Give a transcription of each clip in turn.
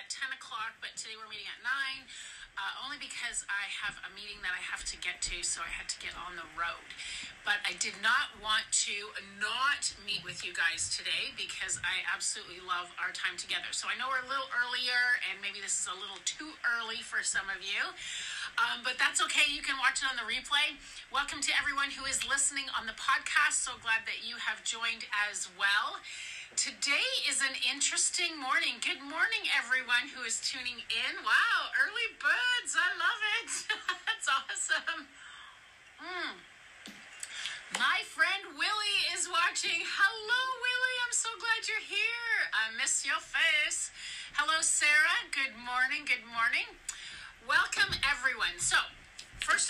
at 10 o'clock, but today we're meeting at 9, uh, only because I have a meeting that I have to get to, so I had to get on the road. But I did not want to not meet with you guys today because I absolutely love our time together. So I know we're a little earlier, and maybe this is a little too early for some of you. Um, but that's okay. You can watch it on the replay. Welcome to everyone who is listening on the podcast. So glad that you have joined as well. Today is an interesting morning. Good morning, everyone who is tuning in. Wow, early birds. I love it. That's awesome. Mm. My friend Willie is watching. Hello, Willie. I'm so glad you're here. I miss your face. Hello, Sarah. Good morning. Good morning. Welcome, everyone. So,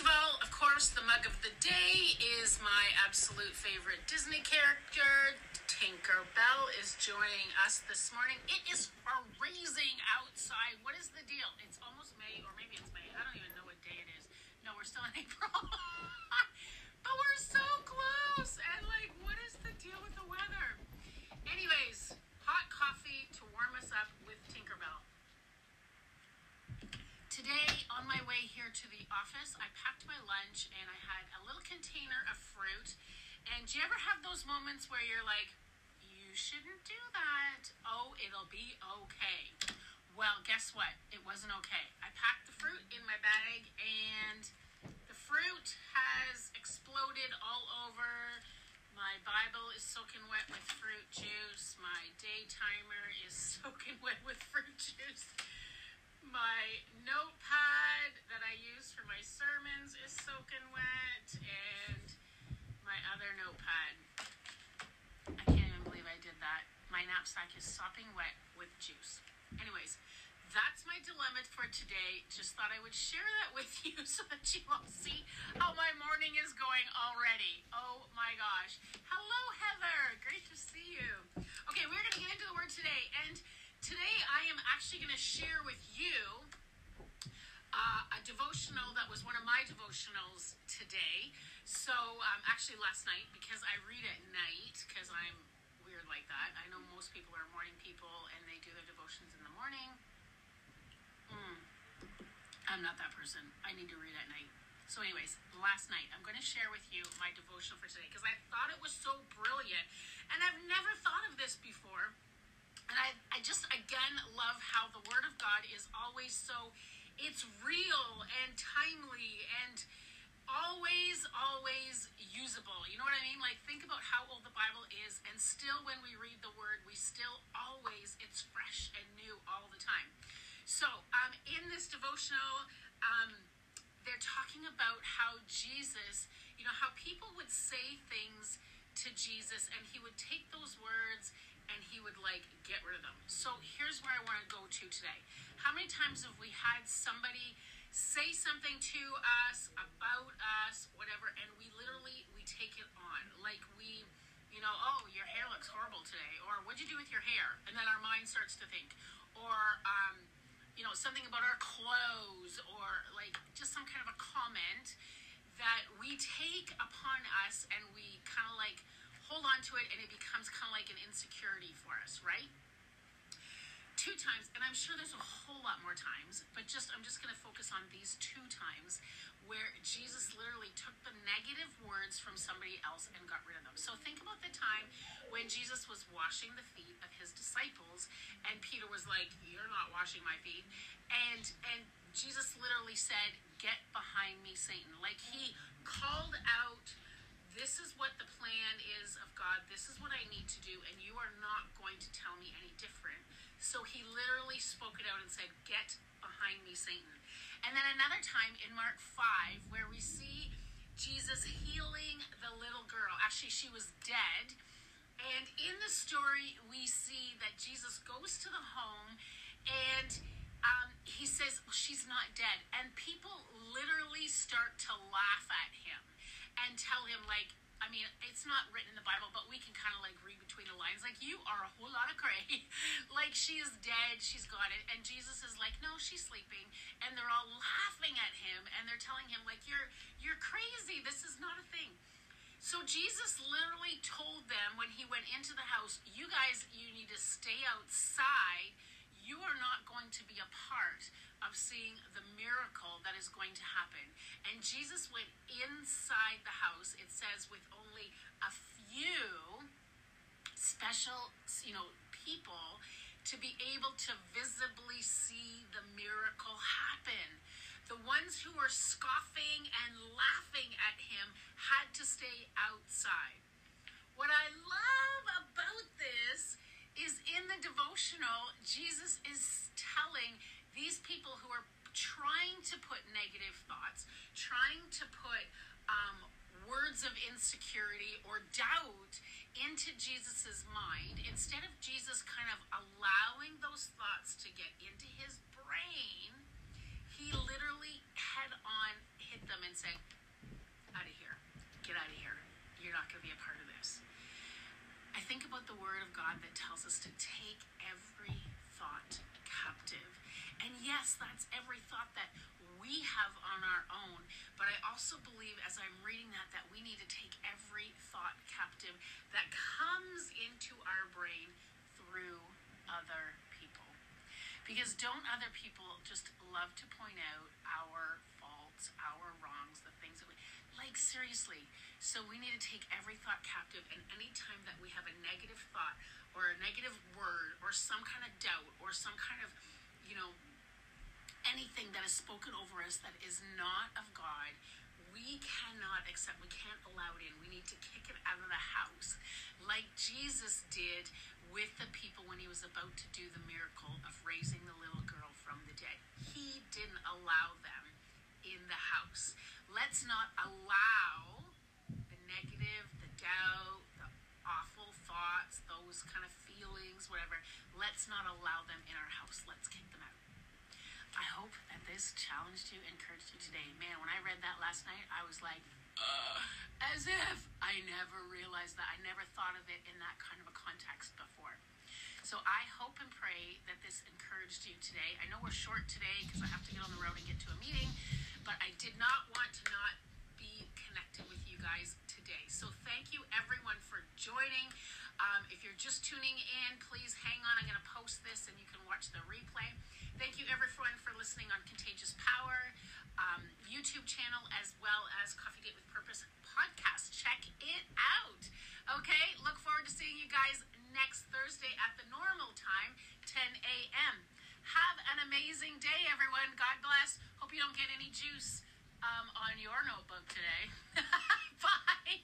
Of all, of course, the mug of the day is my absolute favorite Disney character, Tinker Bell is joining us this morning. It is freezing outside. What is the deal? It's almost May, or maybe it's May. I don't even know what day it is. No, we're still in April. but we're so close. And, like, what is the deal with the weather? Anyways, hot coffee to warm us up with Tinkerbell. Today, on my way here to the office, I packed my lunch and I had a little container of fruit. And do you ever have those moments where you're like, you shouldn't do that. Oh, it'll be okay. Well, guess what? It wasn't okay. I packed the fruit in my bag and the fruit has exploded all over. My Bible is soaking wet with fruit juice. My day timer is soaking wet with fruit juice. My notepad that I use for my sermons is soaking wet, and my other notepad I can't even believe I did that. My knapsack is sopping wet with juice. Anyways, that's my dilemma for today. Just thought I would share that with you so that you all see how my morning is going already. Oh my gosh. Hello, Heather. Great to see you. Okay, we're going to get into the word today. And today I am actually going to share with you uh, a devotional that was one of my devotionals today. So, um, actually, last night, because I read at night, because I'm weird like that. I know most people are morning people and they do their devotions in the morning. Mm. I'm not that person. I need to read at night. So, anyways, last night I'm going to share with you my devotional for today because I thought it was so brilliant, and I've never thought of this before. And I, I just again love how the Word of God is always so, it's real and timely and always, always usable. You know what I mean? Like, think about how old the Bible is, and still, when we read the Word, we still always, it's fresh and new all the time. So, um, in this devotional, um, they're talking about how Jesus, you know, how people would say things to Jesus, and he would take those words and he would like get rid of them. So, here's where I want to go to today. How many times have we had somebody? say something to us about us, whatever, and we literally we take it on. Like we, you know, oh, your hair looks horrible today, or what'd you do with your hair? And then our mind starts to think, or um, you know, something about our clothes, or like just some kind of a comment that we take upon us, and we kind of like hold on to it, and it becomes kind of like an insecurity for us, right? two times, and I'm sure there's a whole lot more times, but just I'm just going to focus on these two times where Jesus literally took the negative words from somebody else and got rid of them. So think about the time when Jesus was washing the feet of his disciples, and Peter was like, "You're not washing my feet," and and Jesus literally said, "Get behind me, Satan!" Like he called out this is what the plan is of God. This is what I need to do, and you are not going to tell me any different. So he literally spoke it out and said, Get behind me, Satan. And then another time in Mark 5, where we see Jesus healing the little girl. Actually, she was dead. And in the story, we see that Jesus goes to the home and um, he says, well, She's not dead. And people literally start to laugh at him and tell him, like, I mean, it's not written in the Bible, but we can kind of like read between the lines. Like, you are a whole lot of cray. like, she is dead. She's got it. And Jesus is like, no, she's sleeping. And they're all laughing at him and they're telling him, like, you're you're crazy. This is not a thing. So Jesus literally told them when he went into the house, you guys, you need to stay outside. You are not going to be a part of seeing the miracle that is going to happen. And Jesus went inside the house, it says, with only a few special, you know, people to be able to visibly see the miracle happen. The ones who were scoffing and laughing at him had to stay outside. What I love about this is in the devotional, Jesus is telling these people who are trying to put negative thoughts, trying to put um, words of insecurity or doubt into Jesus's mind, instead of Jesus kind of allowing those thoughts to get into his brain, he literally head on hit them and say, Out of here. Get out of here. You're not going to be a part of this. I think about the word of God that tells us to take every thought captive. And yes, that's every thought that we have on our own. But I also believe, as I'm reading that, that we need to take every thought captive that comes into our brain through other people. Because don't other people just love to point out our faults, our wrongs, the things that we like seriously. So we need to take every thought captive and anytime that we have a negative thought or a negative word or some kind of doubt or some kind of, you know, anything that is spoken over us that is not of God, we cannot accept, we can't allow it in. We need to kick it out of the house, like Jesus did with the people when he was about to do the miracle of raising the little girl from the dead. He didn't allow them in the house. Let's not allow the negative, the doubt, the awful thoughts, those kind of feelings, whatever. Let's not allow them in our house. Let's kick them out. I hope that this challenged you, encouraged you today. Man, when I read that last night, I was like, uh, as if I never realized that. I never thought of it in that kind of a context before. So I hope and pray that this encouraged you today. I know we're short today because I have to get on the road and get to a meeting, but I did not want to not be connected with you guys today. So thank you everyone for joining. Um, if you're just tuning in, please hang on. I'm going to post this and you can watch the replay. Thank you everyone for listening on Contagious Power um, YouTube channel as well as Coffee Date with Purpose podcast. Check it out. Okay, look forward to seeing you guys next Thursday at the normal time, 10 a.m. Have an amazing day, everyone. God bless hope you don't get any juice um, on your notebook today. Bye.